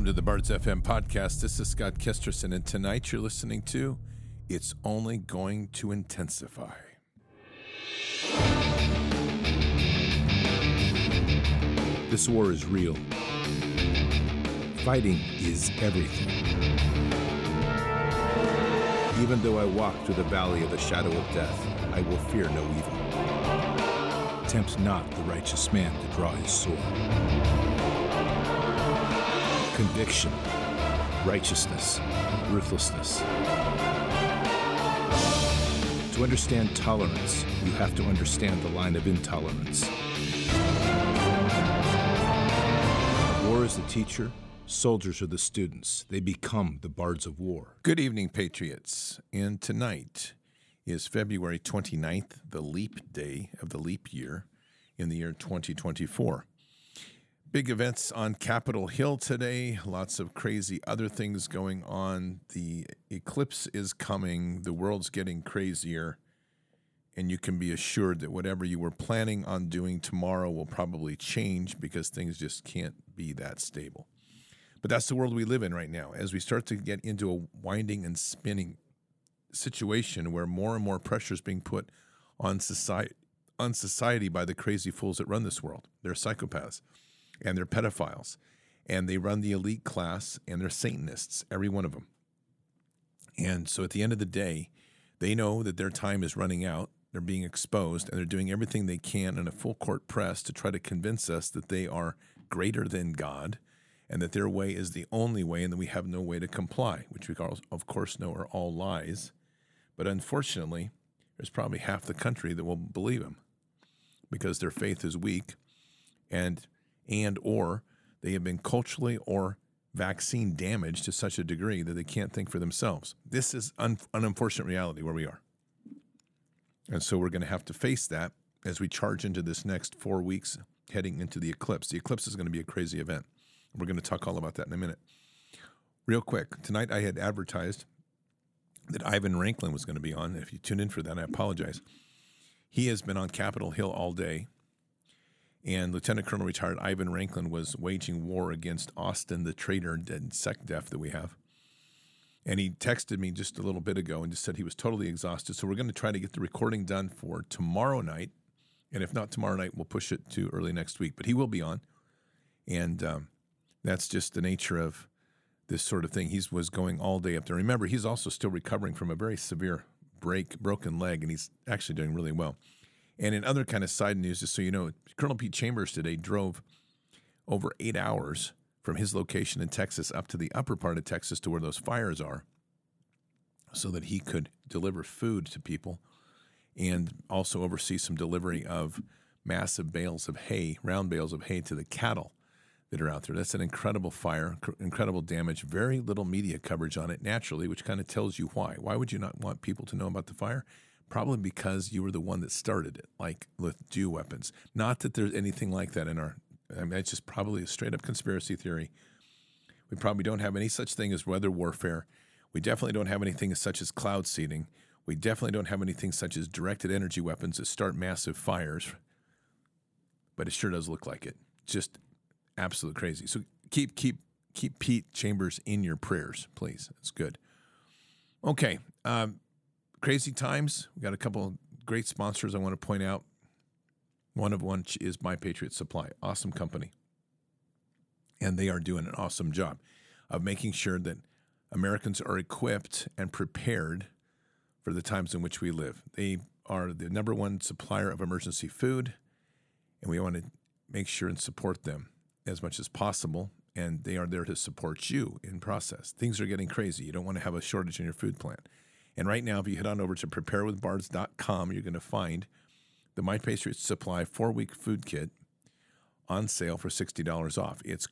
Welcome to the Bards FM podcast. This is Scott Kesterson, and tonight you're listening to It's Only Going to Intensify. This war is real. Fighting is everything. Even though I walk through the valley of the shadow of death, I will fear no evil. Tempt not the righteous man to draw his sword conviction, righteousness, ruthlessness. To understand tolerance, you have to understand the line of intolerance. War is the teacher, soldiers are the students. They become the bards of war. Good evening, Patriots. And tonight is February 29th, the leap day of the leap year in the year 2024. Big events on Capitol Hill today. Lots of crazy other things going on. The eclipse is coming. The world's getting crazier. And you can be assured that whatever you were planning on doing tomorrow will probably change because things just can't be that stable. But that's the world we live in right now. As we start to get into a winding and spinning situation where more and more pressure is being put on society, on society by the crazy fools that run this world. They're psychopaths and they're pedophiles and they run the elite class and they're Satanists, every one of them. And so at the end of the day, they know that their time is running out. They're being exposed and they're doing everything they can in a full court press to try to convince us that they are greater than God and that their way is the only way and that we have no way to comply, which we, of course, know are all lies. But unfortunately, there's probably half the country that will believe them because their faith is weak. And and or they have been culturally or vaccine damaged to such a degree that they can't think for themselves. This is un- an unfortunate reality where we are. And so we're going to have to face that as we charge into this next four weeks heading into the eclipse. The eclipse is going to be a crazy event. We're going to talk all about that in a minute. Real quick, tonight I had advertised that Ivan Raiklin was going to be on. If you tune in for that, I apologize. He has been on Capitol Hill all day and Lieutenant Colonel retired Ivan Raiklin was waging war against Austin, the traitor and SecDef that we have. And he texted me just a little bit ago and just said he was totally exhausted. So we're going to try to get the recording done for tomorrow night. And if not tomorrow night, we'll push it to early next week. But he will be on. And um, that's just the nature of this sort of thing. He was going all day up there. Remember, he's also still recovering from a very severe break, broken leg, and he's actually doing really well. And in other kind of side news, just so you know, Colonel Pete Chambers today drove over eight hours from his location in Texas up to the upper part of Texas to where those fires are so that he could deliver food to people and also oversee some delivery of massive bales of hay, round bales of hay to the cattle that are out there. That's an incredible fire, incredible damage, very little media coverage on it naturally, which kind of tells you why. Why would you not want people to know about the fire? Probably because you were the one that started it, like with DEW weapons. Not that there's anything like that in our, I mean, it's just probably a straight up conspiracy theory. We probably don't have any such thing as weather warfare. We definitely don't have anything such as cloud seeding. We definitely don't have anything such as directed energy weapons that start massive fires. But it sure does look like it. Just absolute crazy. So keep keep keep Pete Chambers in your prayers, please. It's good. Okay. Um, crazy times. We got a couple of great sponsors I want to point out. One of which is My Patriot Supply, awesome company. And they are doing an awesome job of making sure that Americans are equipped and prepared for the times in which we live. They are the number one supplier of emergency food, and we want to make sure and support them as much as possible. And they are there to support you in process. Things are getting crazy. You don't want to have a shortage in your food plant. And right now, if you head on over to preparewithbards.com, you're going to find the My Patriot Supply four week food kit on sale for $60 off. It's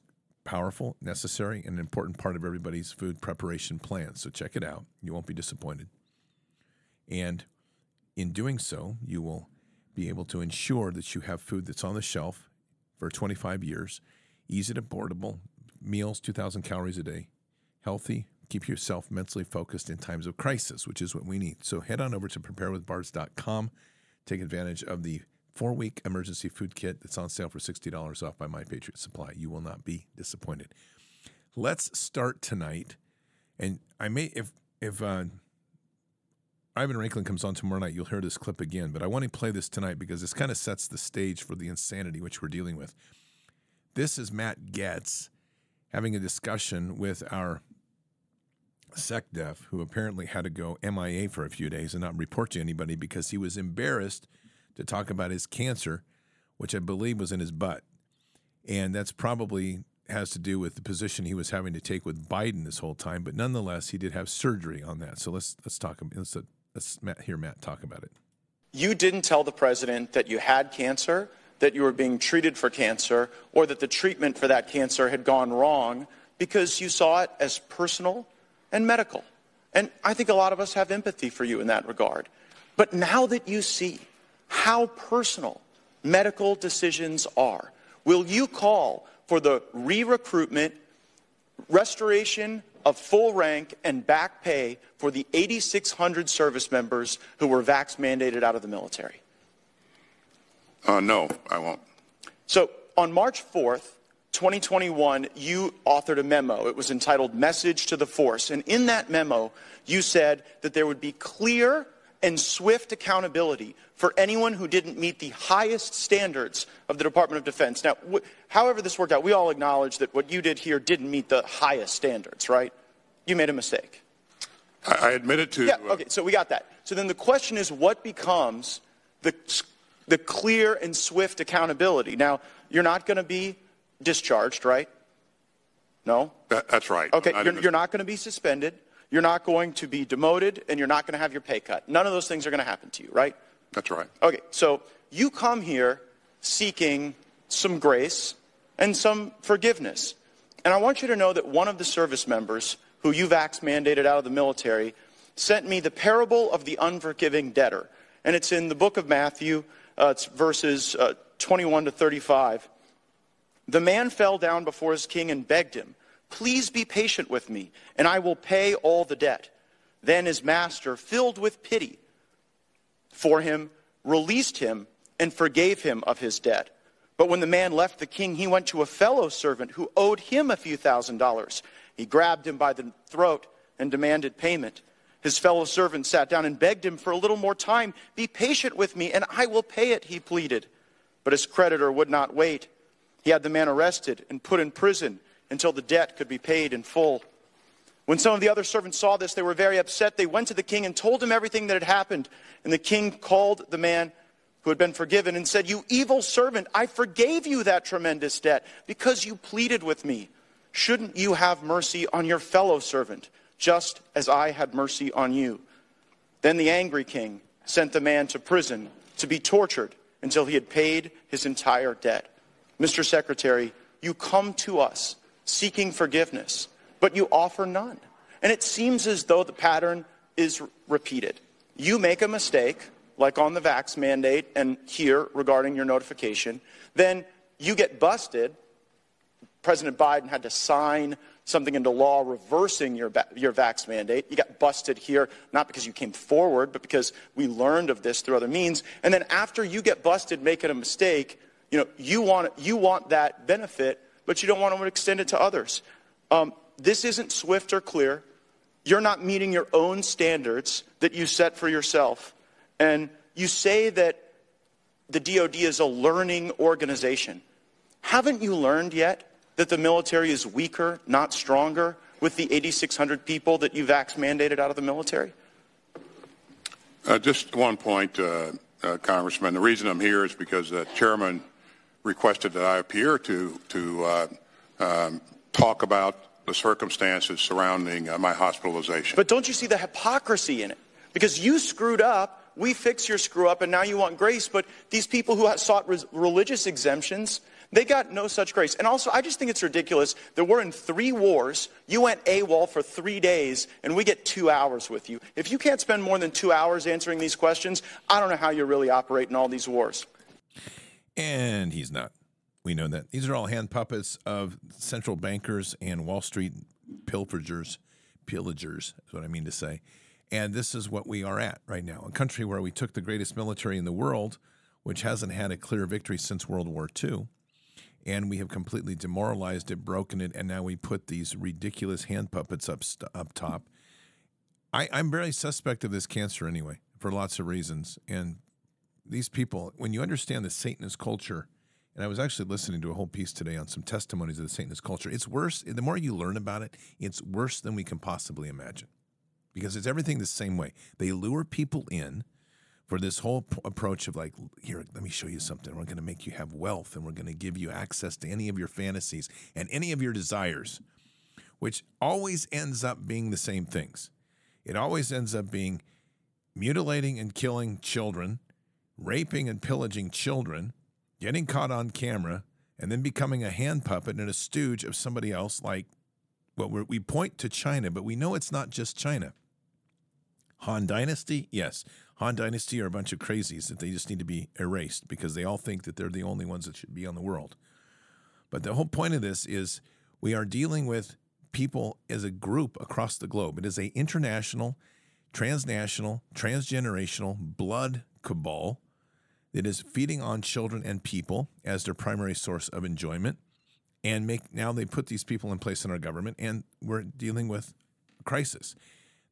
powerful, necessary, and an important part of everybody's food preparation plan. So check it out. You won't be disappointed. And in doing so, you will be able to ensure that you have food that's on the shelf for 25 years, easy to portable, meals, 2,000 calories a day, healthy, keep yourself mentally focused in times of crisis, which is what we need. So head on over to preparewithbards.com. Take advantage of the four week emergency food kit that's on sale for $60 off by My Patriot Supply. You will not be disappointed. Let's start tonight. And I may, if, if, uh, Ivan Raiklin comes on tomorrow night, you'll hear this clip again, but I want to play this tonight because this kind of sets the stage for the insanity which we're dealing with. This is Matt Gaetz having a discussion with our SecDef, who apparently had to go MIA for a few days and not report to anybody because he was embarrassed to talk about his cancer, which I believe was in his butt. And that's probably has to do with the position he was having to take with Biden this whole time. But nonetheless, he did have surgery on that. So let's let's talk. Let's Let's Matt, hear Matt talk about it. You didn't tell the president that you had cancer, that you were being treated for cancer, or that the treatment for that cancer had gone wrong because you saw it as personal and medical. And I think a lot of us have empathy for you in that regard. But now that you see how personal medical decisions are, will you call for the re recruitment, restoration of full rank and back pay for the 8,600 service members who were vax mandated out of the military? Uh, no, I won't. So on March 4th, 2021, you authored a memo. It was entitled Message to the Force. And in that memo, you said that there would be clear and swift accountability for anyone who didn't meet the highest standards of the Department of Defense. Now, wh- however this worked out, we all acknowledge that what you did here didn't meet the highest standards, right? You made a mistake. I, I admit it to. Yeah, uh, okay, so we got that. So then the question is what becomes the, the clear and swift accountability? Now, you're not going to be discharged, right? No? That, that's right. Okay, you're, you're not going to be suspended. You're not going to be demoted, and you're not going to have your pay cut. None of those things are going to happen to you, right? That's right. Okay, so you come here seeking some grace and some forgiveness. And I want you to know that one of the service members who you've vax mandated out of the military sent me the parable of the unforgiving debtor. And it's in the book of Matthew, uh, it's verses uh, 21 to 35. The man fell down before his king and begged him, Please be patient with me, and I will pay all the debt. Then his master, filled with pity for him, released him and forgave him of his debt. But when the man left the king, he went to a fellow servant who owed him a few thousand dollars. He grabbed him by the throat and demanded payment. His fellow servant sat down and begged him for a little more time. Be patient with me, and I will pay it, he pleaded. But his creditor would not wait. He had the man arrested and put in prison until the debt could be paid in full. When some of the other servants saw this, they were very upset. They went to the king and told him everything that had happened. And the king called the man who had been forgiven and said, You evil servant, I forgave you that tremendous debt because you pleaded with me. Shouldn't you have mercy on your fellow servant, just as I had mercy on you? Then the angry king sent the man to prison to be tortured until he had paid his entire debt. Mr. Secretary, you come to us seeking forgiveness, but you offer none. And it seems as though the pattern is repeated. You make a mistake, like on the vax mandate and here regarding your notification, then you get busted. President Biden had to sign something into law reversing your, your vax mandate. You got busted here, not because you came forward, but because we learned of this through other means. And then after you get busted making a mistake, you know, you want, you want that benefit, but you don't want to extend it to others. Um, this isn't swift or clear. You're not meeting your own standards that you set for yourself. And you say that the DoD is a learning organization. Haven't you learned yet that the military is weaker, not stronger, with the 8,600 people that you've vax mandated out of the military? Uh, just one point, uh, uh, Congressman. The reason I'm here is because the chairman requested that I appear to to uh, um, talk about the circumstances surrounding uh, my hospitalization. But don't you see the hypocrisy in it? Because you screwed up, we fix your screw up, and now you want grace. But these people who sought religious exemptions, they got no such grace. And also, I just think it's ridiculous that we're in three wars. You went AWOL for three days, and we get two hours with you. If you can't spend more than two hours answering these questions, I don't know how you really operate in all these wars. And he's not. We know that. These are all hand puppets of central bankers and Wall Street pilfers, pillagers, is what I mean to say. And this is what we are at right now a country where we took the greatest military in the world, which hasn't had a clear victory since World War II. and we have completely demoralized it, broken it, and now we put these ridiculous hand puppets up up top. I, I'm very suspect of this cancer anyway, for lots of reasons. And these people, when you understand the Satanist culture, and I was actually listening to a whole piece today on some testimonies of the Satanist culture. It's worse. The more you learn about it, it's worse than we can possibly imagine, because it's everything the same way. They lure people in for this whole p- approach of like, here, let me show you something. We're going to make you have wealth and we're going to give you access to any of your fantasies and any of your desires, which always ends up being the same things. It always ends up being mutilating and killing children, raping and pillaging children, getting caught on camera, and then becoming a hand puppet and a stooge of somebody else like, well, we point to China, but we know it's not just China. Han Dynasty, yes. Han Dynasty are a bunch of crazies that they just need to be erased because they all think that they're the only ones that should be on the world. But the whole point of this is we are dealing with people as a group across the globe. It is a international, transnational, transgenerational blood cabal that is feeding on children and people as their primary source of enjoyment. And make now they put these people in place in our government, and we're dealing with crisis.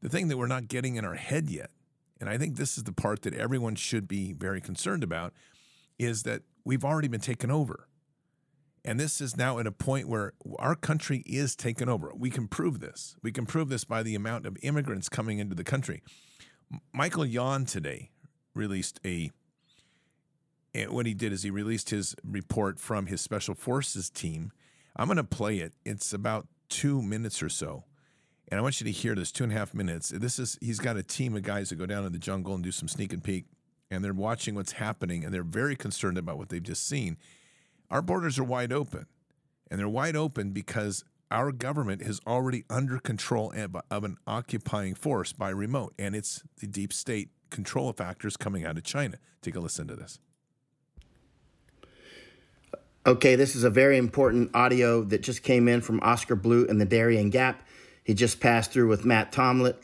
The thing that we're not getting in our head yet and I think this is the part that everyone should be very concerned about, is that we've already been taken over. And this is now at a point where our country is taken over. We can prove this. We can prove this by the amount of immigrants coming into the country. Michael Yon today released a what he did is he released his report from his special forces team. I'm going to play it. It's about two minutes or so and I want you to hear this two and a half minutes. This is he's got a team of guys that go down in the jungle and do some sneak and peek, and they're watching what's happening, and they're very concerned about what they've just seen. Our borders are wide open, and they're wide open because our government is already under control of an occupying force by remote, and it's the deep state control factors coming out of China. Take a listen to this. Okay, this is a very important audio that just came in from Oscar Blue and the Darien Gap. He just passed through with Matt Tomlett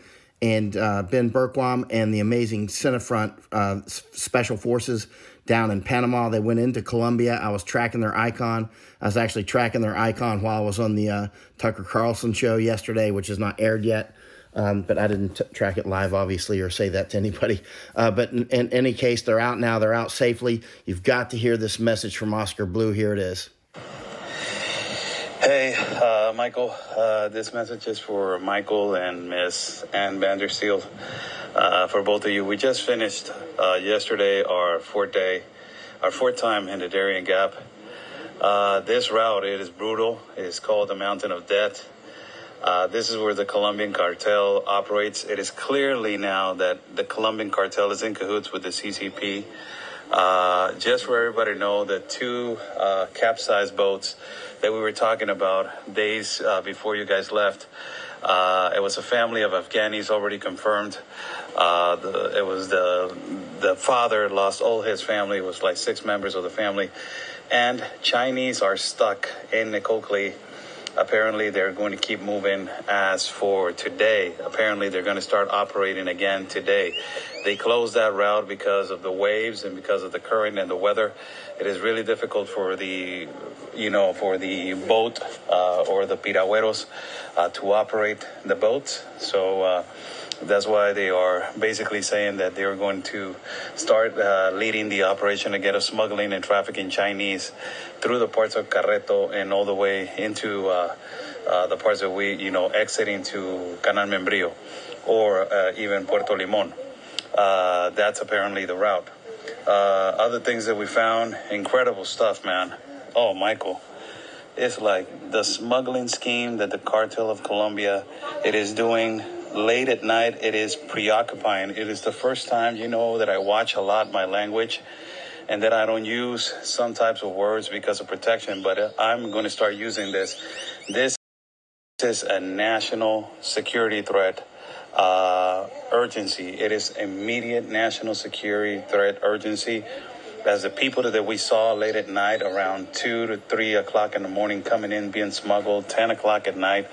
and uh, Ben Bergquam and the amazing Cinefront uh, Special Forces down in Panama. They went into Colombia. I was tracking their icon. I was actually tracking their icon while I was on the uh, Tucker Carlson show yesterday, which is not aired yet. Um, but I didn't t- track it live, obviously, or say that to anybody. Uh, but in, in any case, they're out now. They're out safely. You've got to hear this message from Oscar Blue. Here it is. Hey, uh, Michael. Uh, this message is for Michael and Miss Ann Vandersteel. Uh, for both of you, we just finished uh, yesterday our fourth day, our fourth time in the Darien Gap. Uh, this route it is brutal. It is called the Mountain of Death. Uh, this is where the Colombian cartel operates. It is clearly now that the Colombian cartel is in cahoots with the CCP. just for everybody to know, the two capsized boats that we were talking about days uh, before you guys left. Uh, it was a family of Afghanis already confirmed. Uh, the, it was the the father lost all his family. It was like six members of the family, and Chinese are stuck in Necoclí. Apparently, they're going to keep moving as for today. Apparently, they're going to start operating again today. They closed that route because of the waves and because of the current and the weather. It is really difficult for the you know, for the boat uh, or the piragüeros uh, to operate the boats. So uh, that's why they are basically saying that they are going to start uh, leading the operation again of smuggling and trafficking Chinese through the parts of Carreto and all the way into uh, uh, the parts that we, you know, exiting to Canal Membrillo or even Puerto Limon. that's apparently the route. other things that we found, incredible stuff, man oh, Michael, it's like the smuggling scheme that the cartel of Colombia it is doing late at night. It is preoccupying. It is the first time, you know, that I watch a lot my language and that I don't use some types of words because of protection, but I'm going to start using this. This is a national security threat uh, urgency. It is immediate national security threat urgency as the people that we saw late at night around 2 to 3 o'clock in the morning coming in being smuggled 10 o'clock at night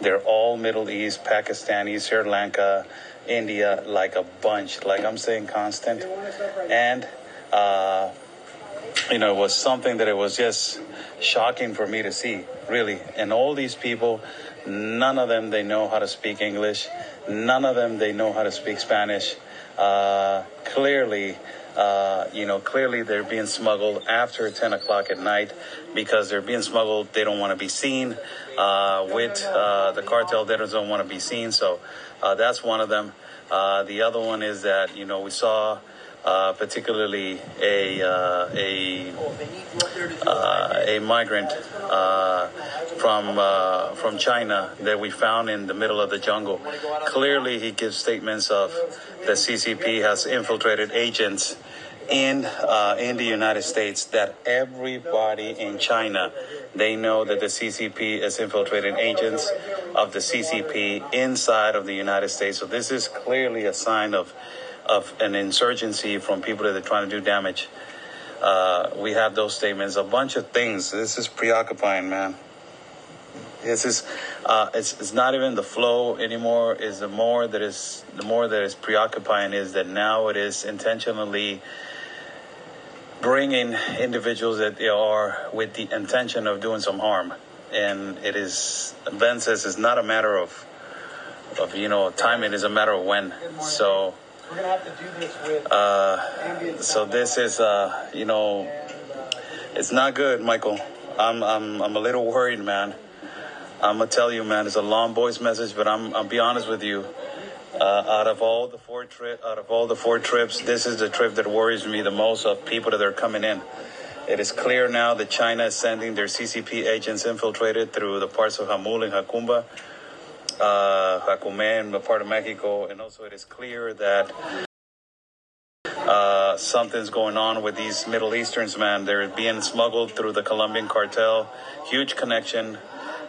they're all middle east pakistani sri lanka india like a bunch like i'm saying constant and uh, you know, it was something that it was just shocking for me to see, really. And all these people, none of them they know how to speak English, none of them they know how to speak Spanish. Uh, clearly, uh, you know, clearly they're being smuggled after 10 o'clock at night because they're being smuggled. They don't want to be seen uh, with uh, the cartel. They don't want to be seen. So uh, that's one of them. Uh, the other one is that, you know, we saw uh, particularly a uh, a uh, a migrant uh, from uh, from China that we found in the middle of the jungle. Clearly, he gives statements of the CCP has infiltrated agents in uh, in the United States. That everybody in China they know that the CCP is infiltrating agents of the CCP inside of the United States. So this is clearly a sign of of an insurgency from people that are trying to do damage. Uh, we have those statements, a bunch of things. This is preoccupying, man. This is, uh, it's, it's not even the flow anymore. Is the more that is the more that is preoccupying is that now it is intentionally bringing individuals that they are with the intention of doing some harm, and it is Ben says it's not a matter of of you know time. It is a matter of when. So we're gonna have to do this with. Uh, so this is, uh, you know, it's not good, Michael. I'm, I'm, I'm a little worried, man. I'm gonna tell you, man. It's a long voice message, but I'm, I'll be honest with you. Uh, out of all the four trip, out of all the four trips, this is the trip that worries me the most of people that are coming in. It is clear now that China is sending their CCP agents infiltrated through the parts of Jamul and Jacumba uh, Jacumén, part of Mexico, and also it is clear that uh, something's going on with these Middle Easterns, man. They're being smuggled through the Colombian cartel. Huge connection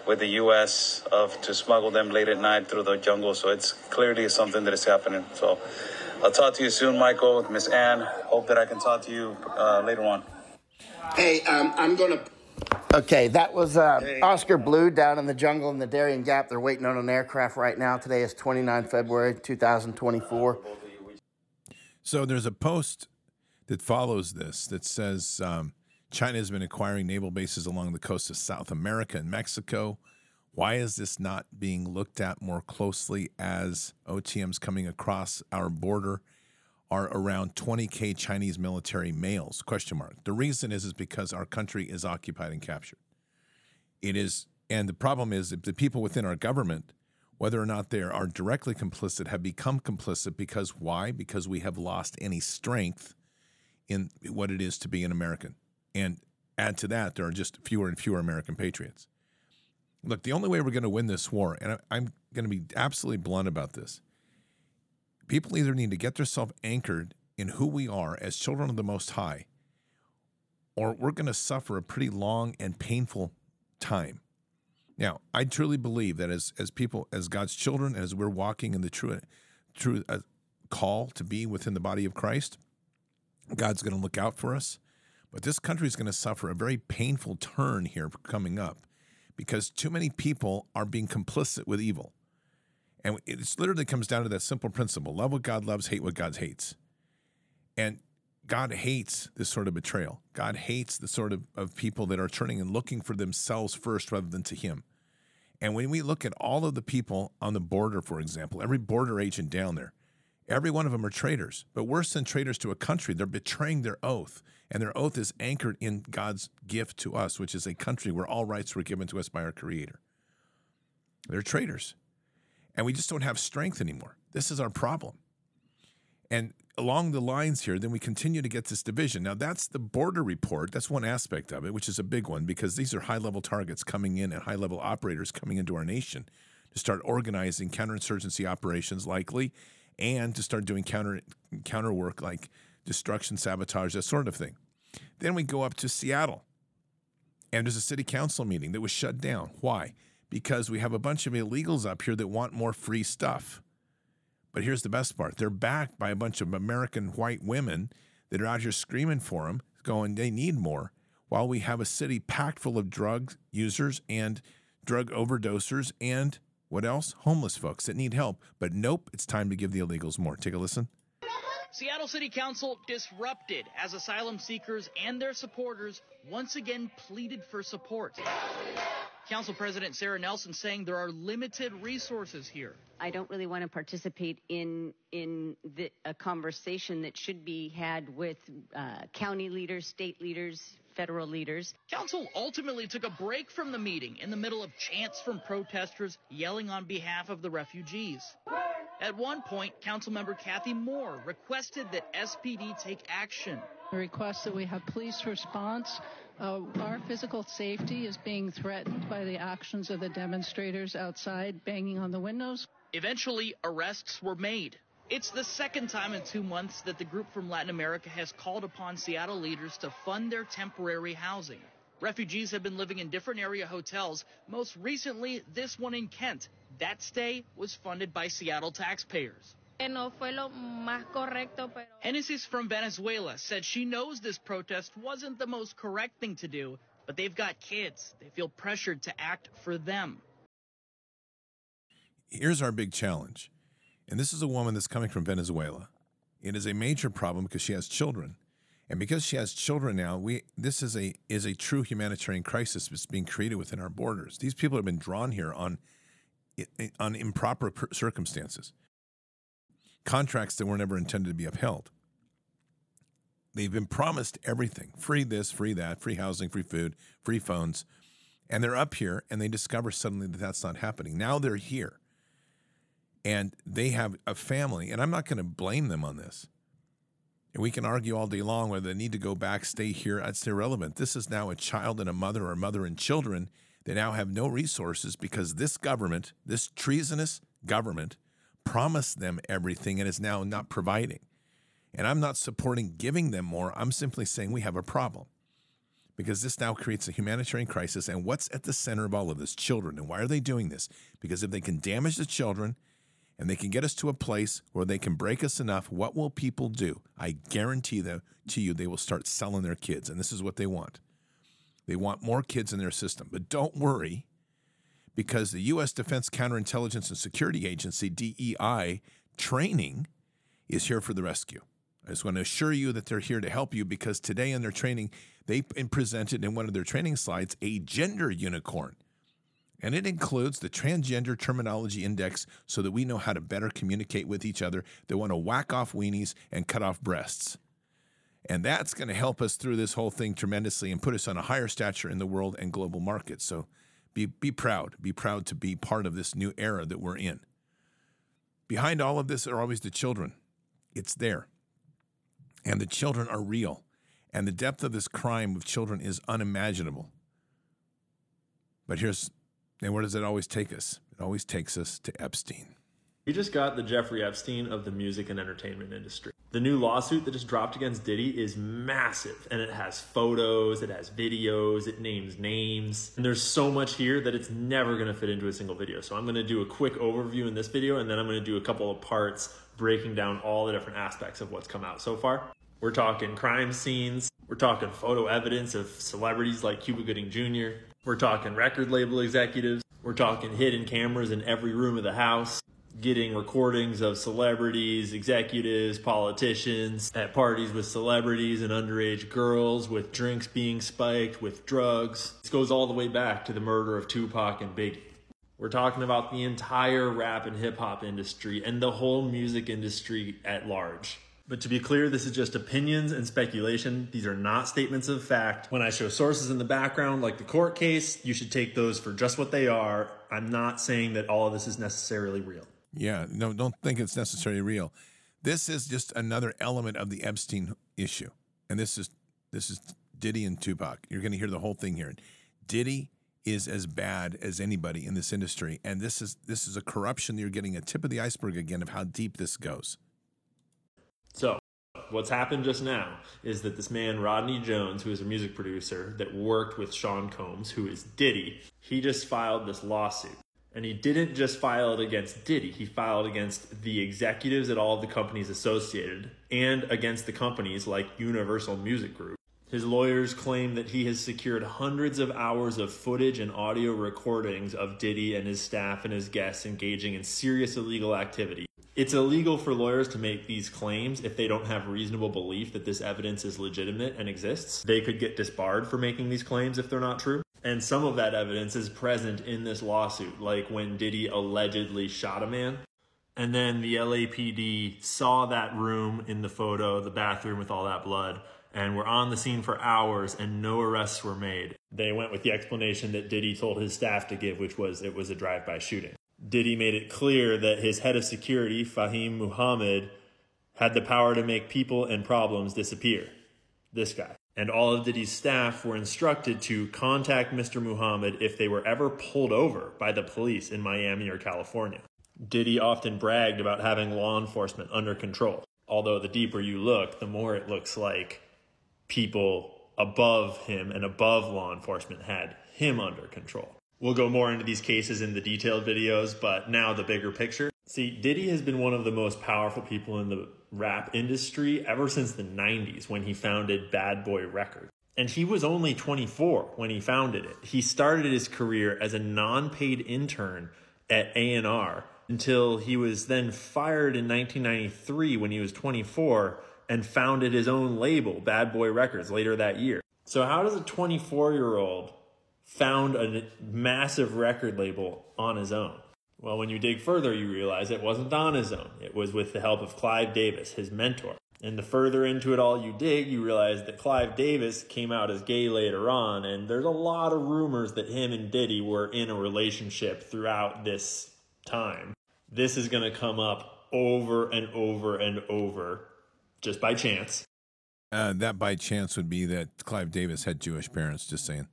with the U.S. of to smuggle them late at night through the jungle. So it's clearly something that is happening. So I'll talk to you soon, Michael, with Miss Anne. Hope that I can talk to you uh, later on. Hey, um, I'm to Okay, that was uh, Oscar Blue down in the jungle in the Darien Gap. They're waiting on an aircraft right now. Today is 29 February 2024. So there's a post that follows this that says um, China has been acquiring naval bases along the coast of South America and Mexico. Why is this not being looked at more closely as OTMs coming across our border? Are around 20k Chinese military males? Question mark. The reason is is because our country is occupied and captured. It is, and the problem is that the people within our government, whether or not they are directly complicit, have become complicit because why? Because we have lost any strength in what it is to be an American. And add to that, there are just fewer and fewer American patriots. Look, the only way we're going to win this war, and I'm going to be absolutely blunt about this, People either need to get themselves anchored in who we are as children of the Most High, or we're going to suffer a pretty long and painful time. Now, I truly believe that as as people, as God's children, as we're walking in the true, true uh, call to be within the body of Christ, God's going to look out for us. But this country is going to suffer a very painful turn here coming up because too many people are being complicit with evil. And it literally comes down to that simple principle love what God loves, hate what God hates. And God hates this sort of betrayal. God hates the sort of, of people that are turning and looking for themselves first rather than to Him. And when we look at all of the people on the border, for example, every border agent down there, every one of them are traitors. But worse than traitors to a country, they're betraying their oath. And their oath is anchored in God's gift to us, which is a country where all rights were given to us by our Creator. They're traitors and we just don't have strength anymore. This is our problem. And along the lines here, then we continue to get this division. Now, that's the border report. That's one aspect of it, which is a big one because these are high level targets coming in and high level operators coming into our nation to start organizing counterinsurgency operations, likely, and to start doing counter, counter work like destruction, sabotage, that sort of thing. Then we go up to Seattle, and there's a city council meeting that was shut down. Why? Because we have a bunch of illegals up here that want more free stuff. But here's the best part they're backed by a bunch of American white women that are out here screaming for them, going, they need more, while we have a city packed full of drug users and drug overdosers and what else? Homeless folks that need help. But nope, it's time to give the illegals more. Take a listen. Seattle City Council disrupted as asylum seekers and their supporters once again pleaded for support. Council President Sarah Nelson saying there are limited resources here. I don't really want to participate in in the, a conversation that should be had with uh, county leaders, state leaders, federal leaders. Council ultimately took a break from the meeting in the middle of chants from protesters yelling on behalf of the refugees. At one point, Councilmember Cathy Moore requested that SPD take action. A request that we have police response. Uh, our physical safety is being threatened by the actions of the demonstrators outside banging on the windows. Eventually, arrests were made. It's the second time in two months that the group from Latin America has called upon Seattle leaders to fund their temporary housing. Refugees have been living in different area hotels, most recently, this one in Kent. That stay was funded by Seattle taxpayers. Genesis from Venezuela said she knows this protest wasn't the most correct thing to do, but they've got kids. They feel pressured to act for them. Here's our big challenge and this is a woman that's coming from Venezuela. It is a major problem because she has children. And because she has children now, we this is a is a true humanitarian crisis that's being created within our borders. These people have been drawn here on on improper circumstances. Contracts that were never intended to be upheld. They've been promised everything free this, free that, free housing, free food, free phones. And they're up here and they discover suddenly that that's not happening. Now they're here and they have a family, and I'm not going to blame them on this. And we can argue all day long whether they need to go back, stay here. That's irrelevant. This is now a child and a mother, or mother and children They now have no resources because this government, this treasonous government, promised them everything and is now not providing. And I'm not supporting giving them more. I'm simply saying we have a problem because this now creates a humanitarian crisis. And what's at the center of all of this? Children. And why are they doing this? Because if they can damage the children, and they can get us to a place where they can break us enough, what will people do? I guarantee them to you they will start selling their kids, and this is what they want. They want more kids in their system. But don't worry, because the U.S. Defense Counterintelligence and Security Agency, DEI, training is here for the rescue. I just want to assure you that they're here to help you because today in their training, they presented in one of their training slides a gender unicorn and it includes the Transgender Terminology Index so that we know how to better communicate with each other They want to whack off weenies and cut off breasts. And that's going to help us through this whole thing tremendously and put us on a higher stature in the world and global markets. So be, be proud. Be proud to be part of this new era that we're in. Behind all of this are always the children. It's there. And the children are real. And the depth of this crime with children is unimaginable. But here's and where does it always take us? It always takes us to Epstein. We just got the Jeffrey Epstein of the music and entertainment industry. The new lawsuit that just dropped against Diddy is massive and it has photos, it has videos, it names names. And there's so much here that it's never going to fit into a single video. So I'm going to do a quick overview in this video and then I'm going to do a couple of parts breaking down all the different aspects of what's come out so far. We're talking crime scenes, we're talking photo evidence of celebrities like Cuba Gooding Jr., we're talking record label executives. We're talking hidden cameras in every room of the house, getting recordings of celebrities, executives, politicians at parties with celebrities and underage girls, with drinks being spiked, with drugs. This goes all the way back to the murder of Tupac and Biggie. We're talking about the entire rap and hip hop industry and the whole music industry at large. But to be clear, this is just opinions and speculation. These are not statements of fact. When I show sources in the background, like the court case, you should take those for just what they are. I'm not saying that all of this is necessarily real. Yeah, no, don't think it's necessarily real. This is just another element of the Epstein issue. And this is this is Diddy and Tupac. You're going to hear the whole thing here. Diddy is as bad as anybody in this industry, and this is this is a corruption. You're getting a tip of the iceberg again of how deep this goes. So, what's happened just now is that this man, Rodney Jones, who is a music producer that worked with Sean Combs, who is Diddy, he just filed this lawsuit. And he didn't just file it against Diddy, he filed against the executives at all of the companies associated and against the companies like Universal Music Group. His lawyers claim that he has secured hundreds of hours of footage and audio recordings of Diddy and his staff and his guests engaging in serious illegal activity It's illegal for lawyers to make these claims if they don't have reasonable belief that this evidence is legitimate and exists. They could get disbarred for making these claims if they're not true. And some of that evidence is present in this lawsuit, like when Diddy allegedly shot a man. And then the LAPD saw that room in the photo, the bathroom with all that blood, and were on the scene for hours and no arrests were made. They went with the explanation that Diddy told his staff to give, which was it was a drive by shooting. Diddy made it clear that his head of security, Fahim Muhammad, had the power to make people and problems disappear. This guy. And all of Diddy's staff were instructed to contact Mr. Muhammad if they were ever pulled over by the police in Miami or California. Diddy often bragged about having law enforcement under control. Although the deeper you look, the more it looks like people above him and above law enforcement had him under control. We'll go more into these cases in the detailed videos, but now the bigger picture. See, Diddy has been one of the most powerful people in the rap industry ever since the 90s when he founded Bad Boy Records. And he was only 24 when he founded it. He started his career as a non-paid intern at A&R until he was then fired in 1993 when he was 24 and founded his own label, Bad Boy Records, later that year. So, how does a 24 year old found a massive record label on his own? Well, when you dig further, you realize it wasn't on his own. It was with the help of Clive Davis, his mentor. And the further into it all you dig, you realize that Clive Davis came out as gay later on, and there's a lot of rumors that him and Diddy were in a relationship throughout this time. This is going to come up over and over and over just by chance. Uh, that by chance would be that Clive Davis had Jewish parents, just saying.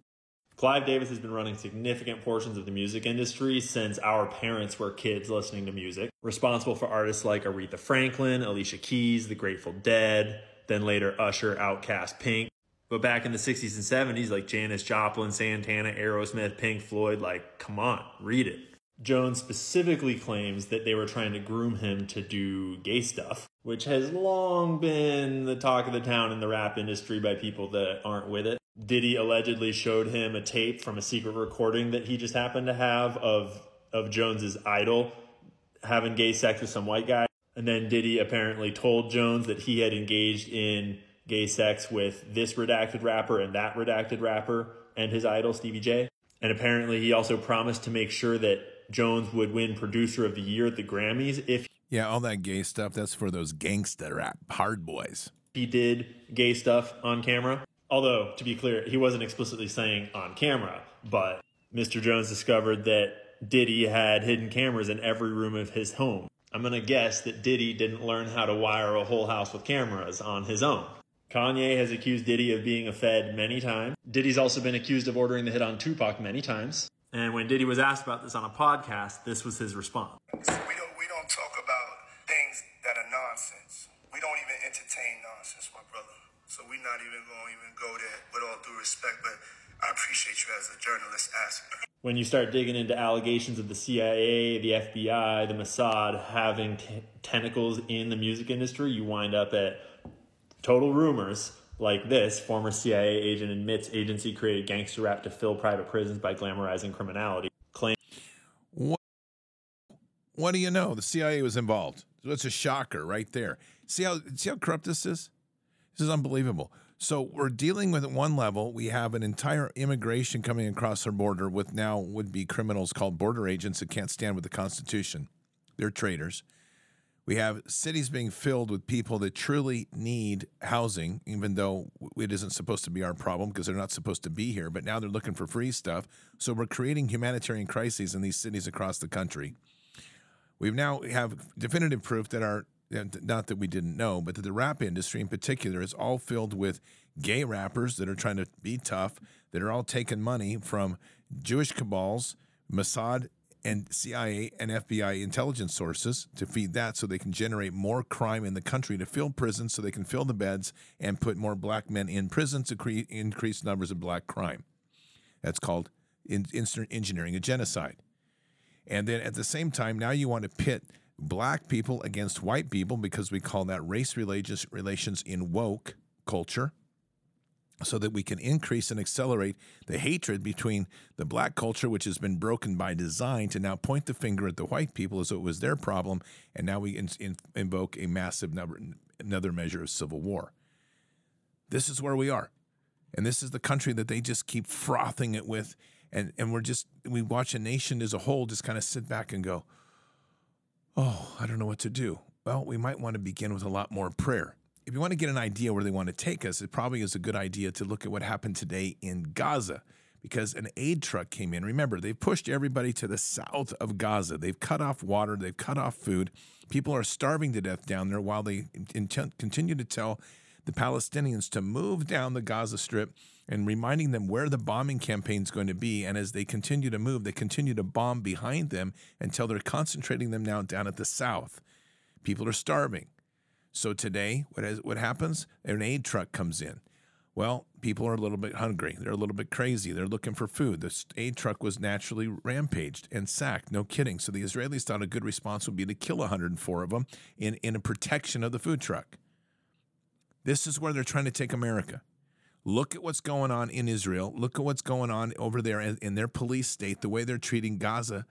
Clive Davis has been running significant portions of the music industry since our parents were kids listening to music. Responsible for artists like Aretha Franklin, Alicia Keys, The Grateful Dead, then later Usher, Outkast, Pink. But back in the 60s and 70s, like Janis Joplin, Santana, Aerosmith, Pink Floyd, like, come on, read it. Jones specifically claims that they were trying to groom him to do gay stuff, which has long been the talk of the town in the rap industry by people that aren't with it. Diddy allegedly showed him a tape from a secret recording that he just happened to have of of Jones's idol having gay sex with some white guy. And then Diddy apparently told Jones that he had engaged in gay sex with this redacted rapper and that redacted rapper and his idol Stevie J. And apparently he also promised to make sure that Jones would win producer of the year at the Grammys if Yeah, all that gay stuff, that's for those gangsta rap hard boys. he did gay stuff on camera. Although, to be clear, he wasn't explicitly saying on camera, but Mr. Jones discovered that Diddy had hidden cameras in every room of his home. I'm going to guess that Diddy didn't learn how to wire a whole house with cameras on his own. Kanye has accused Diddy of being a Fed many times. Diddy's also been accused of ordering the hit on Tupac many times. And when Diddy was asked about this on a podcast, this was his response. We don't we don't talk about things that are nonsense. We don't even entertain nonsense, my brother. So we're not even going to even go there with all due respect, but I appreciate you as a journalist asking. When you start digging into allegations of the CIA, the FBI, the Mossad having t- tentacles in the music industry, you wind up at total rumors like this former CIA agent admits agency created gangster rap to fill private prisons by glamorizing criminality. Claim What, what do you know? The CIA was involved. It's a shocker right there. See how see how corrupt this is? This is unbelievable. So we're dealing with at one level, we have an entire immigration coming across our border with now would be criminals called border agents that can't stand with the Constitution. They're traitors. We have cities being filled with people that truly need housing, even though it isn't supposed to be our problem because they're not supposed to be here. But now they're looking for free stuff. So we're creating humanitarian crises in these cities across the country. We now have definitive proof that our not that we didn't know, but that the rap industry in particular is all filled with gay rappers that are trying to be tough, that are all taking money from Jewish cabals, Mossad and CIA and FBI intelligence sources to feed that so they can generate more crime in the country to fill prisons so they can fill the beds and put more black men in prison to create increased numbers of black crime. That's called in, instant engineering a genocide. And then at the same time, now you want to pit black people against white people because we call that race relations relations in woke culture. So that we can increase and accelerate the hatred between the black culture, which has been broken by design, to now point the finger at the white people as though it was their problem, and now we in, in, invoke a massive number, another measure of civil war. This is where we are, and this is the country that they just keep frothing it with, and and we're just we watch a nation as a whole just kind of sit back and go, oh, I don't know what to do. Well, we might want to begin with a lot more prayer if you want to get an idea where they want to take us, it probably is a good idea to look at what happened today in Gaza because an aid truck came in. Remember, they've pushed everybody to the south of Gaza. They've cut off water, they've cut off food. People are starving to death down there while they continue to tell the Palestinians to move down the Gaza Strip and reminding them where the bombing campaign is going to be. And as they continue to move, they continue to bomb behind them until they're concentrating them now down at the south. People are starving. So today, what, what happens? An aid truck comes in. Well, people are a little bit hungry. They're a little bit crazy. They're looking for food. The aid truck was naturally rampaged and sacked. No kidding. So the Israelis thought a good response would be to kill 104 of them in, in a protection of the food truck. This is where they're trying to take America. Look at what's going on in Israel. Look at what's going on over there in their police state, the way they're treating Gaza,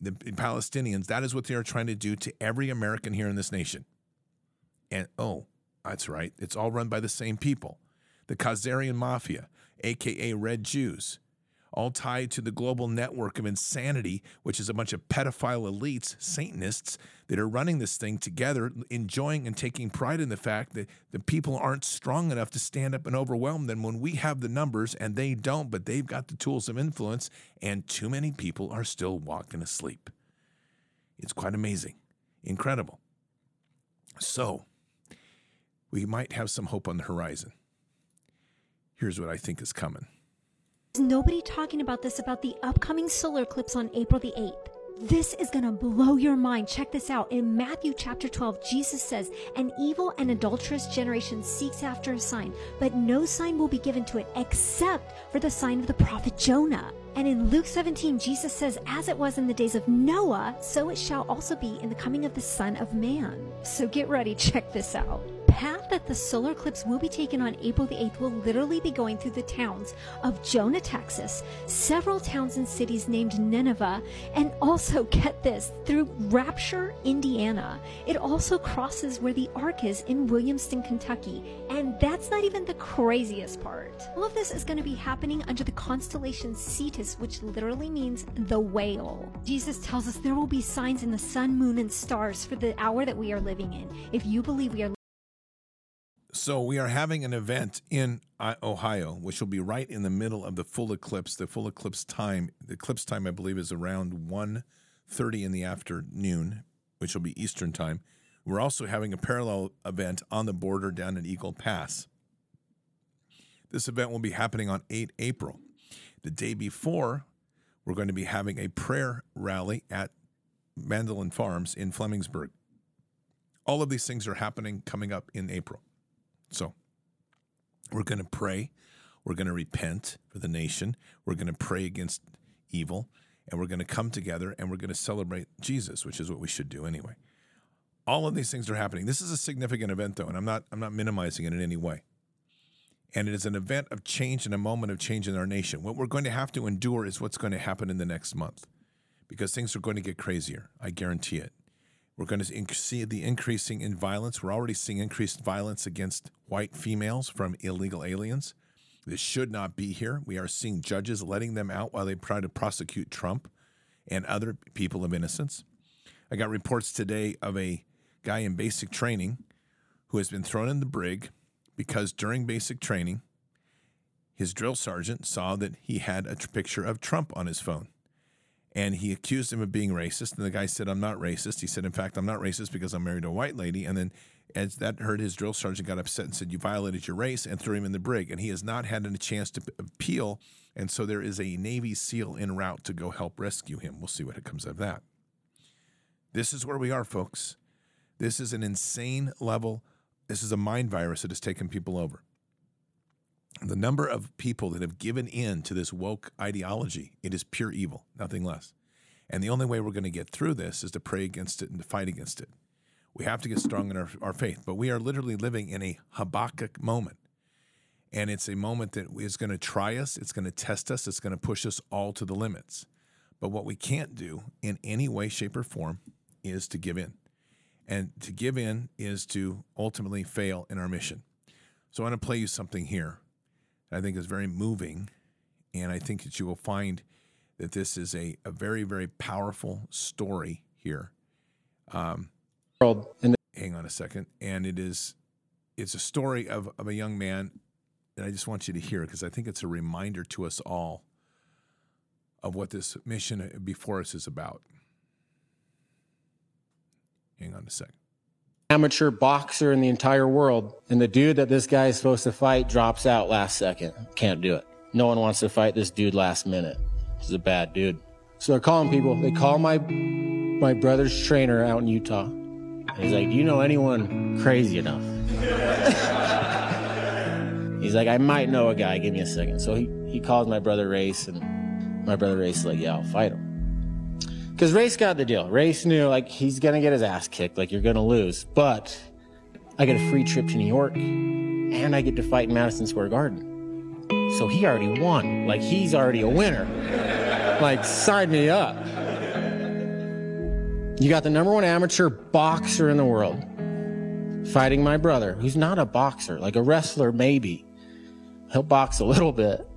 the Palestinians. That is what they are trying to do to every American here in this nation. And oh, that's right, it's all run by the same people the Khazarian Mafia, aka Red Jews, all tied to the global network of insanity, which is a bunch of pedophile elites, Satanists, that are running this thing together, enjoying and taking pride in the fact that the people aren't strong enough to stand up and overwhelm them when we have the numbers and they don't, but they've got the tools of influence, and too many people are still walking asleep. It's quite amazing, incredible. So, we might have some hope on the horizon. Here's what I think is coming. There's nobody talking about this about the upcoming solar eclipse on April the 8th. This is going to blow your mind. Check this out. In Matthew chapter 12, Jesus says, An evil and adulterous generation seeks after a sign, but no sign will be given to it except for the sign of the prophet Jonah. And in Luke 17, Jesus says, As it was in the days of Noah, so it shall also be in the coming of the Son of Man. So get ready, check this out path that the solar eclipse will be taken on April the 8th will literally be going through the towns of Jonah, Texas, several towns and cities named Nineveh, and also, get this, through Rapture, Indiana. It also crosses where the Ark is in Williamstown, Kentucky. And that's not even the craziest part. All of this is going to be happening under the constellation Cetus, which literally means the whale. Jesus tells us there will be signs in the sun, moon, and stars for the hour that we are living in. If you believe we are so we are having an event in uh, Ohio, which will be right in the middle of the full eclipse. The full eclipse time, the eclipse time, I believe, is around 1.30 in the afternoon, which will be Eastern time. We're also having a parallel event on the border down at Eagle Pass. This event will be happening on 8 April. The day before, we're going to be having a prayer rally at Mandolin Farms in Flemingsburg. All of these things are happening coming up in April. So we're going to pray. We're going to repent for the nation. We're going to pray against evil. And we're going to come together and we're going to celebrate Jesus, which is what we should do anyway. All of these things are happening. This is a significant event, though, and I'm not, I'm not minimizing it in any way. And it is an event of change and a moment of change in our nation. What we're going to have to endure is what's going to happen in the next month because things are going to get crazier. I guarantee it. We're going to see the increasing in violence. We're already seeing increased violence against white females from illegal aliens. This should not be here. We are seeing judges letting them out while they try to prosecute Trump and other people of innocence. I got reports today of a guy in basic training who has been thrown in the brig because during basic training, his drill sergeant saw that he had a picture of Trump on his phone and he accused him of being racist. And the guy said, I'm not racist. He said, In fact, I'm not racist because I'm married to a white lady. And then as that heard, his drill sergeant got upset and said, You violated your race and threw him in the brig. And he has not had a chance to appeal. And so there is a Navy SEAL en route to go help rescue him. We'll see what comes of that. This is where we are, folks. This is an insane level. This is a mind virus that has taken people over. The number of people that have given in to this woke ideology, it is pure evil, nothing less. And the only way we're going to get through this is to pray against it and to fight against it. We have to get strong in our, our faith, but we are literally living in a Habakkuk moment. And it's a moment that is going to try us, it's going to test us, it's going to push us all to the limits. But what we can't do in any way, shape, or form is to give in. And to give in is to ultimately fail in our mission. So I want to play you something here I think is very moving. And I think that you will find that this is a, a very, very powerful story here. Um, hang on a second. And it is it's a story of, of a young man that I just want you to hear because I think it's a reminder to us all of what this mission before us is about. Hang on a second. Amateur boxer in the entire world, and the dude that this guy is supposed to fight drops out last second. Can't do it. No one wants to fight this dude last minute. He's a bad dude. So they're calling people. They call my my brother's trainer out in Utah. And he's like, "Do you know anyone crazy enough?" he's like, "I might know a guy. Give me a second. So he he calls my brother Race, and my brother Race is like, "Yeah, I'll fight him." Because Race got the deal. Race knew like he's gonna get his ass kicked, like you're gonna lose. But I get a free trip to New York, and I get to fight in Madison Square Garden. So he already won. Like he's already a winner. Like sign me up. You got the number one amateur boxer in the world fighting my brother, who's not a boxer, like a wrestler maybe. He'll box a little bit.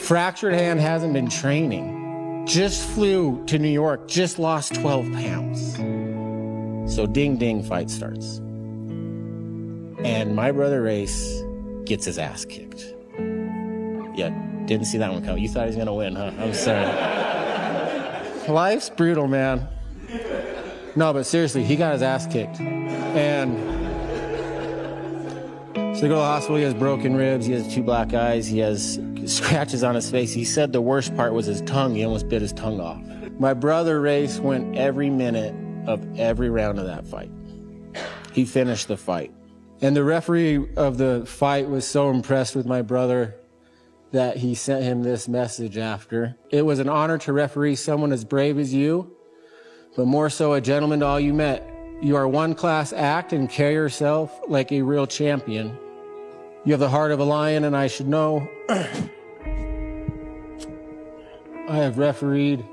Fractured hand hasn't been training just flew to New York, just lost 12 pounds. So ding ding fight starts. And my brother Race gets his ass kicked. Yeah, didn't see that one coming. You thought he was gonna win, huh? I'm sorry. Life's brutal, man. No, but seriously, he got his ass kicked. And so they go to the hospital, he has broken ribs, he has two black eyes, he has scratches on his face. He said the worst part was his tongue. He almost bit his tongue off. My brother Race went every minute of every round of that fight. He finished the fight. And the referee of the fight was so impressed with my brother that he sent him this message after. It was an honor to referee someone as brave as you, but more so a gentleman to all you met. You are one class act and carry yourself like a real champion. You have the heart of a lion, and I should know. I have refereed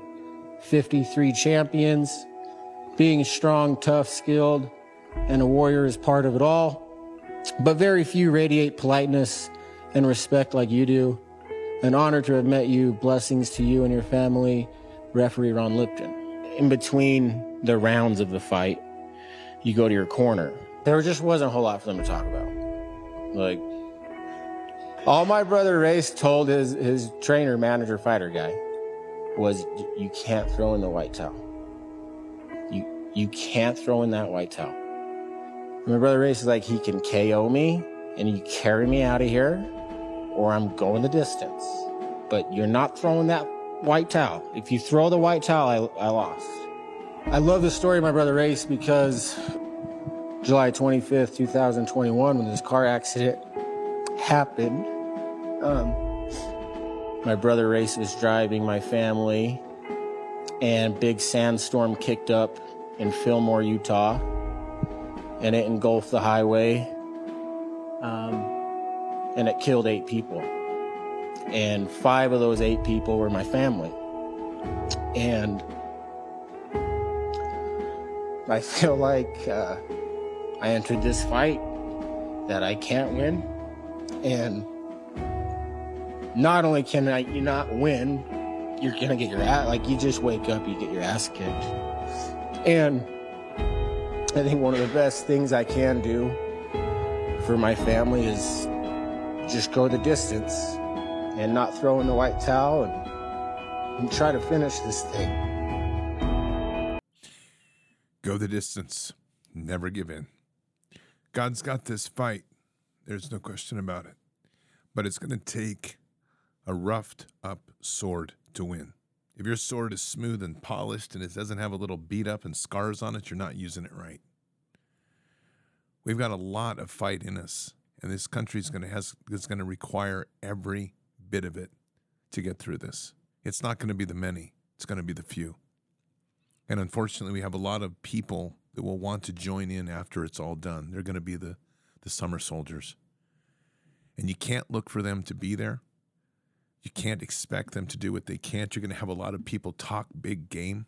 53 champions. Being strong, tough, skilled, and a warrior is part of it all. But very few radiate politeness and respect like you do. An honor to have met you. Blessings to you and your family, referee Ron Lipton. In between the rounds of the fight, you go to your corner. There just wasn't a whole lot for them to talk about. Like, all my brother Race told his, his trainer, manager, fighter guy was you can't throw in the white towel. You, you can't throw in that white towel. my brother Race is like, he can KO me and you carry me out of here or I'm going the distance. But you're not throwing that white towel. If you throw the white towel, I, I lost. I love the story of my brother Race because July 25th, 2021, when this car accident happened, um, my brother Race was driving my family, and big sandstorm kicked up in Fillmore, Utah, and it engulfed the highway, um, and it killed eight people. And five of those eight people were my family. And I feel like uh, I entered this fight that I can't win. And not only can I, you not win, you're gonna get your ass like you just wake up, you get your ass kicked. And I think one of the best things I can do for my family is just go the distance and not throw in the white towel and, and try to finish this thing. Go the distance. Never give in. God's got this fight. There's no question about it. But it's going to take a roughed up sword to win. If your sword is smooth and polished and it doesn't have a little beat up and scars on it, you're not using it right. We've got a lot of fight in us, and this country is going to has is going to require every bit of it to get through this. It's not going to be the many; it's going to be the few. And unfortunately, we have a lot of people that will want to join in after it's all done. They're going to be the the summer soldiers. And you can't look for them to be there. You can't expect them to do what they can't. You're going to have a lot of people talk big game,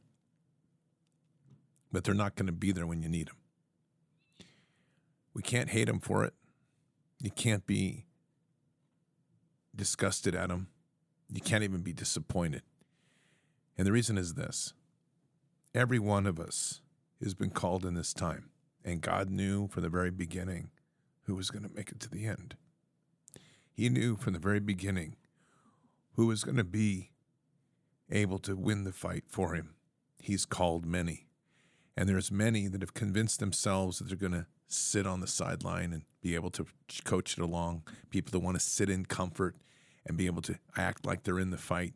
but they're not going to be there when you need them. We can't hate them for it. You can't be disgusted at them. You can't even be disappointed. And the reason is this every one of us has been called in this time, and God knew from the very beginning who was going to make it to the end. He knew from the very beginning who was going to be able to win the fight for him. He's called many. And there's many that have convinced themselves that they're going to sit on the sideline and be able to coach it along, people that want to sit in comfort and be able to act like they're in the fight.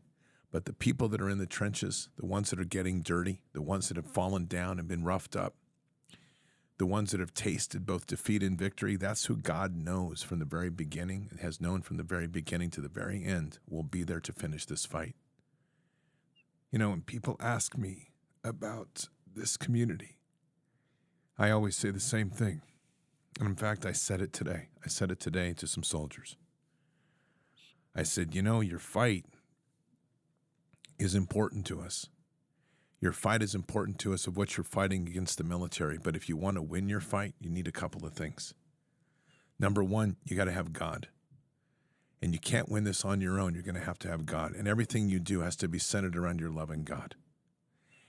But the people that are in the trenches, the ones that are getting dirty, the ones that have fallen down and been roughed up, the ones that have tasted both defeat and victory, that's who God knows from the very beginning has known from the very beginning to the very end will be there to finish this fight. You know, when people ask me about this community, I always say the same thing. And in fact, I said it today. I said it today to some soldiers. I said, you know, your fight is important to us. Your fight is important to us of what you're fighting against the military. But if you want to win your fight, you need a couple of things. Number one, you got to have God. And you can't win this on your own. You're going to have to have God. And everything you do has to be centered around your loving God.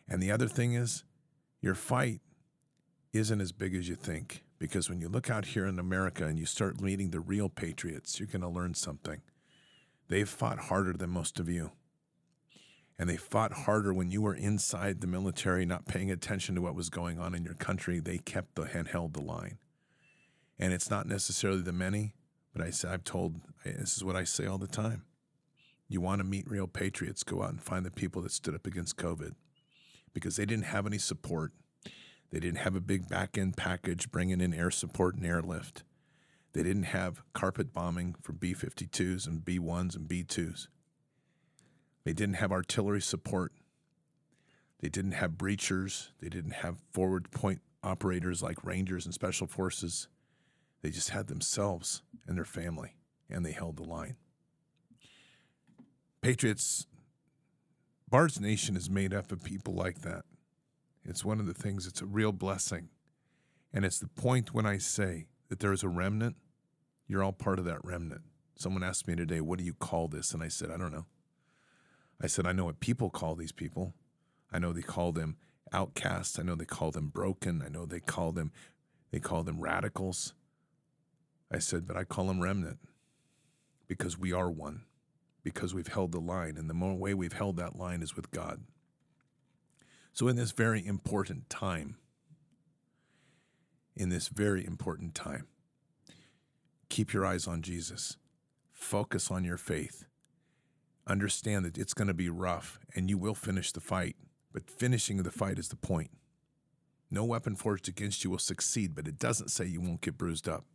And the other thing is, your fight isn't as big as you think. Because when you look out here in America and you start meeting the real patriots, you're going to learn something. They've fought harder than most of you and they fought harder when you were inside the military, not paying attention to what was going on in your country. They kept the and held the line. And it's not necessarily the many, but I, I've told this is what I say all the time. You want to meet real patriots, go out and find the people that stood up against COVID because they didn't have any support. They didn't have a big back end package bringing in air support and airlift. They didn't have carpet bombing for B 52s and B 1s and B 2s. They didn't have artillery support. They didn't have breachers. They didn't have forward point operators like Rangers and Special Forces. They just had themselves and their family, and they held the line. Patriots, Bard's Nation is made up of people like that. It's one of the things, it's a real blessing. And it's the point when I say that there is a remnant, you're all part of that remnant. Someone asked me today, What do you call this? And I said, I don't know. I said, I know what people call these people. I know they call them outcasts. I know they call them broken. I know they call them they call them radicals. I said, but I call them remnant because we are one, because we've held the line, and the more way we've held that line is with God. So in this very important time, in this very important time, keep your eyes on Jesus. Focus on your faith understand that it's going to be rough and you will finish the fight, but finishing the fight is the point. No weapon forged against you will succeed, but it doesn't say you won't get bruised up.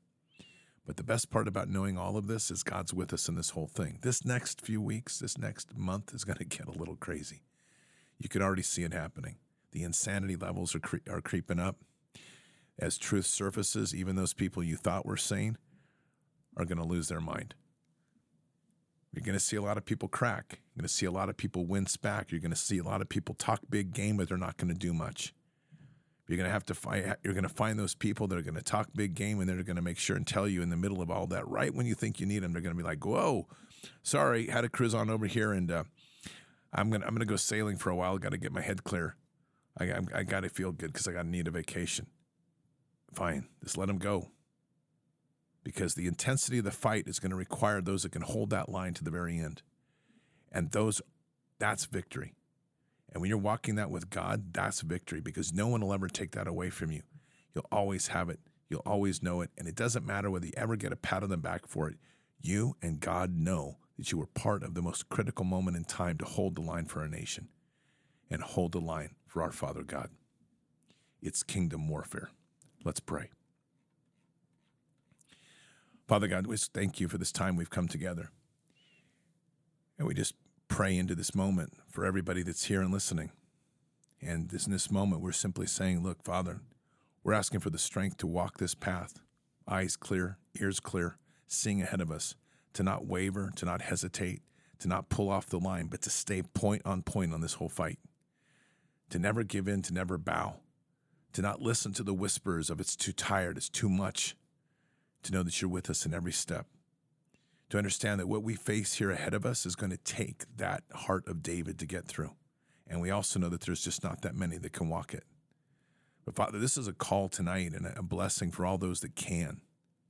But the best part about knowing all of this is God's with us in this whole thing. This next few weeks, this next month is going to get a little crazy. You could already see it happening. The insanity levels are, cre- are creeping up. As truth surfaces, even those people you thought were sane are going to lose their mind. You're going to see a lot of people crack. You're going to see a lot of people wince back. You're going to see a lot of people talk big game, but they're not going to do much. You're going to have to find. You're going to find those people that are going to talk big game, and they're going to make sure and tell you in the middle of all that, right when you think you need them, they're going to be like, "Whoa, sorry, had a cruise on over here, and uh, I'm gonna I'm gonna go sailing for a while. Got to get my head clear. I I, I got to feel good because I got to need a vacation. Fine, just let them go because the intensity of the fight is going to require those that can hold that line to the very end. And those that's victory. And when you're walking that with God, that's victory because no one will ever take that away from you. You'll always have it. You'll always know it. And it doesn't matter whether you ever get a pat on the back for it. You and God know that you were part of the most critical moment in time to hold the line for our nation and hold the line for our Father God. It's kingdom warfare. Let's pray. Father God, we thank you for this time we've come together. And we just pray into this moment for everybody that's here and listening. And this, in this moment, we're simply saying, Look, Father, we're asking for the strength to walk this path, eyes clear, ears clear, seeing ahead of us, to not waver, to not hesitate, to not pull off the line, but to stay point on point on this whole fight, to never give in, to never bow, to not listen to the whispers of it's too tired, it's too much, to know that you're with us in every step, to understand that what we face here ahead of us is going to take that heart of David to get through. And we also know that there's just not that many that can walk it. But Father, this is a call tonight and a blessing for all those that can,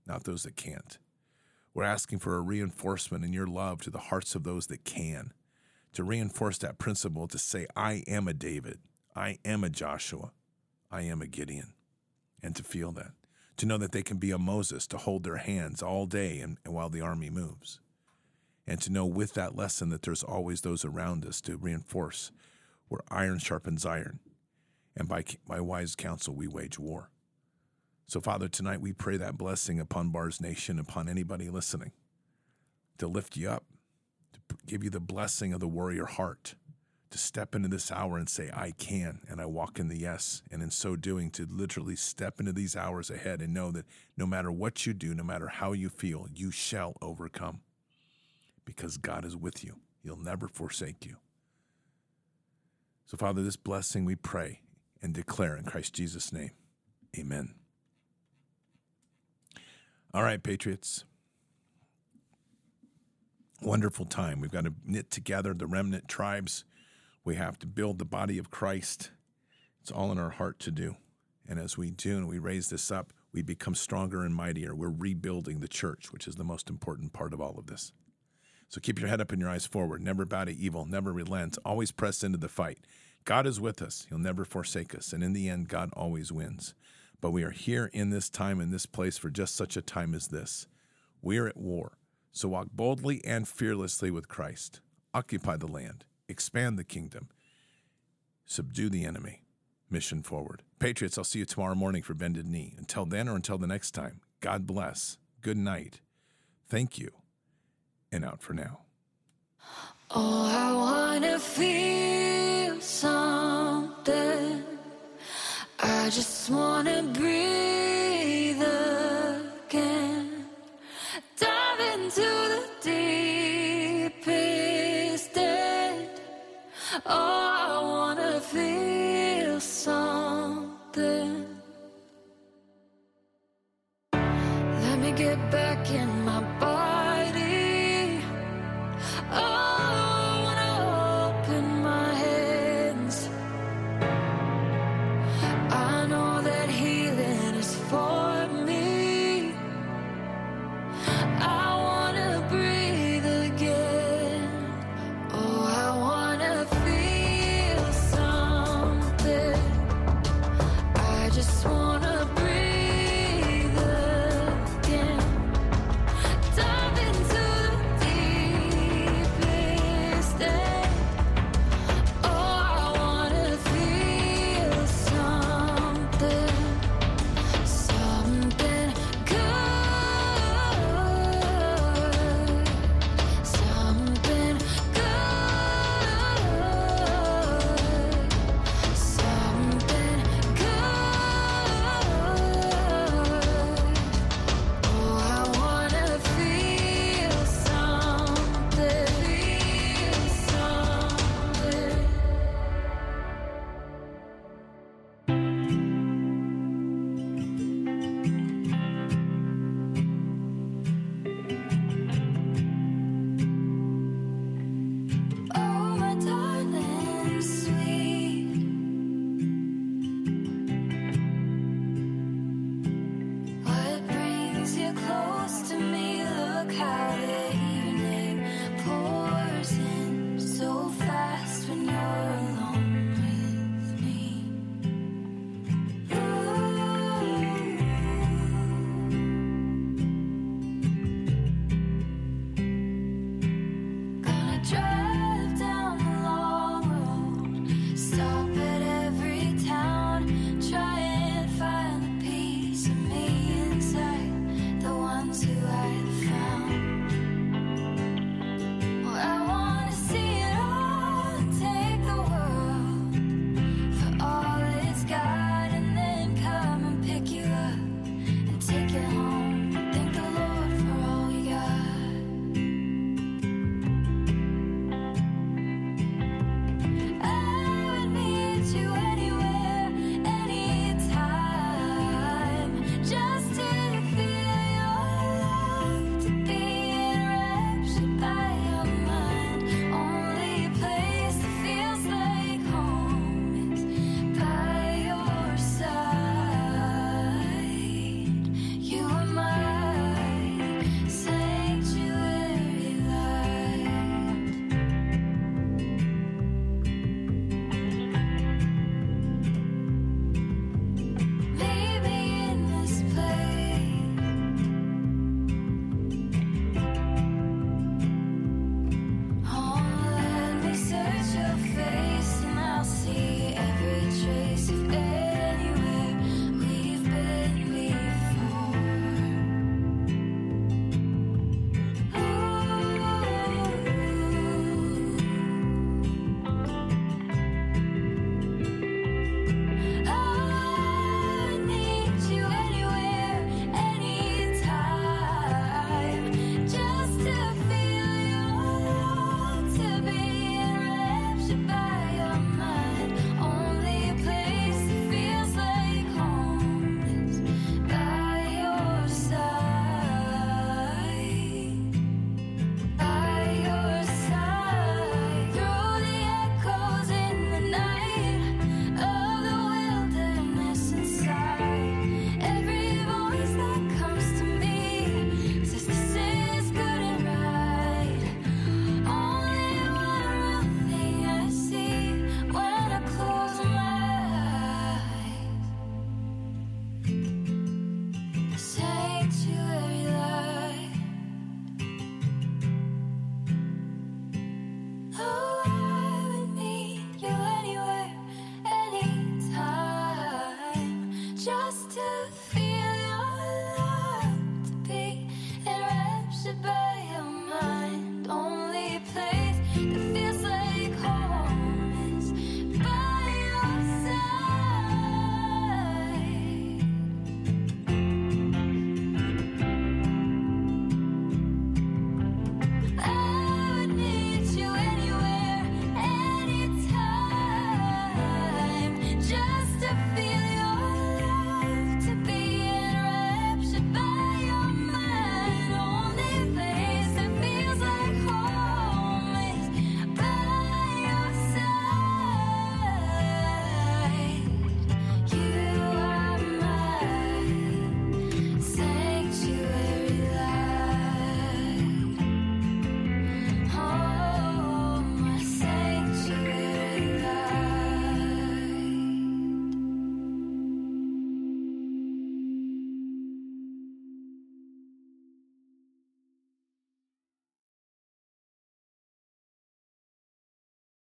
not those that can't. We're asking for a reinforcement in your love to the hearts of those that can, to reinforce that principle to say, I am a David, I am a Joshua, I am a Gideon, and to feel that, to know that they can be a Moses, to hold their hands all day and, and while the army moves, and to know with that lesson that there's always those around us to reinforce where iron sharpens iron, and by, by wise counsel we wage war. So, Father, tonight we pray that blessing upon Bards Nation, upon anybody listening, to lift you up, to give you the blessing of the warrior heart, to step into this hour and say, I can, and I walk in the yes. And in so doing, to literally step into these hours ahead and know that no matter what you do, no matter how you feel, you shall overcome because God is with you. He'll never forsake you. So, Father, this blessing we pray and declare in Christ Jesus' name. Amen. All right, Patriots. Wonderful time. We've got to knit together the remnant tribes. We have to build the body of Christ. It's all in our heart to do. And as we do and we raise this up, we become stronger and mightier. We're rebuilding the church, which is the most important part of all of this. So keep your head up and your eyes forward. Never bow to evil. Never relent. Always press into the fight. God is with us. He'll never forsake us. And in the end, God always wins. But we are here in this time, in this place, for just such a time as this. We are at war. So walk boldly and fearlessly with Christ. Occupy the land, expand the kingdom, subdue the enemy. Mission forward. Patriots, I'll see you tomorrow morning for Bended Knee. Until then or until the next time, God bless. Good night. Thank you. And out for now. Oh, I want to feel something. I just wanna breathe